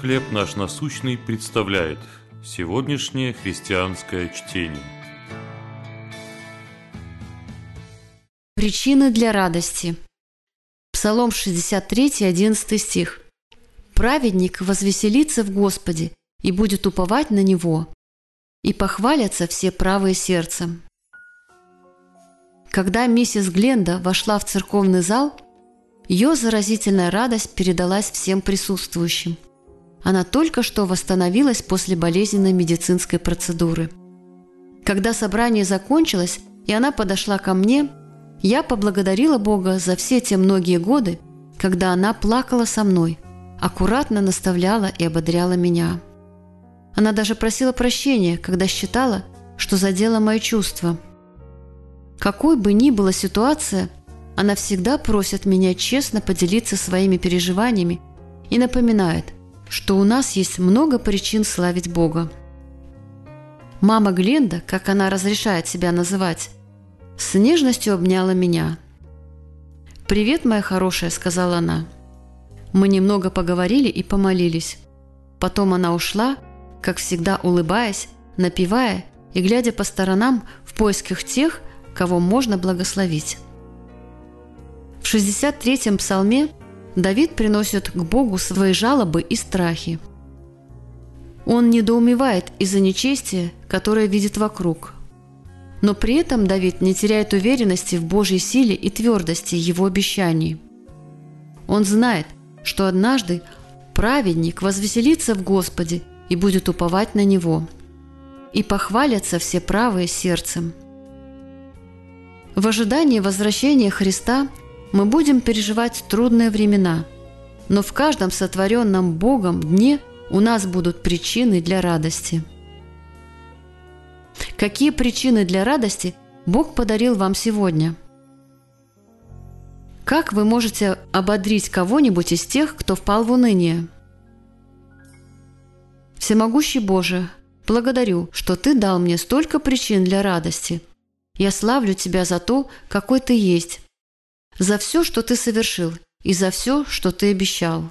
«Хлеб наш насущный» представляет сегодняшнее христианское чтение. Причины для радости. Псалом 63, 11 стих. «Праведник возвеселится в Господе и будет уповать на Него, и похвалятся все правые сердцем». Когда миссис Гленда вошла в церковный зал, ее заразительная радость передалась всем присутствующим. Она только что восстановилась после болезненной медицинской процедуры. Когда собрание закончилось, и она подошла ко мне, я поблагодарила Бога за все те многие годы, когда она плакала со мной, аккуратно наставляла и ободряла меня. Она даже просила прощения, когда считала, что задела мои чувства – какой бы ни была ситуация, она всегда просит меня честно поделиться своими переживаниями и напоминает, что у нас есть много причин славить Бога. Мама Гленда, как она разрешает себя называть, с нежностью обняла меня. «Привет, моя хорошая», — сказала она. Мы немного поговорили и помолились. Потом она ушла, как всегда улыбаясь, напевая и глядя по сторонам в поисках тех, кого можно благословить. В 63-м псалме Давид приносит к Богу свои жалобы и страхи. Он недоумевает из-за нечестия, которое видит вокруг. Но при этом Давид не теряет уверенности в Божьей силе и твердости его обещаний. Он знает, что однажды праведник возвеселится в Господе и будет уповать на Него. И похвалятся все правые сердцем – в ожидании возвращения Христа мы будем переживать трудные времена, но в каждом сотворенном Богом дне у нас будут причины для радости. Какие причины для радости Бог подарил вам сегодня? Как вы можете ободрить кого-нибудь из тех, кто впал в уныние? Всемогущий Боже, благодарю, что Ты дал мне столько причин для радости – я славлю Тебя за то, какой Ты есть, за все, что Ты совершил, и за все, что Ты обещал.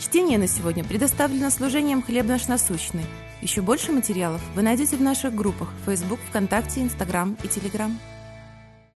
Чтение на сегодня предоставлено служением «Хлеб наш насущный». Еще больше материалов вы найдете в наших группах Facebook, ВКонтакте, Инстаграм и Телеграм.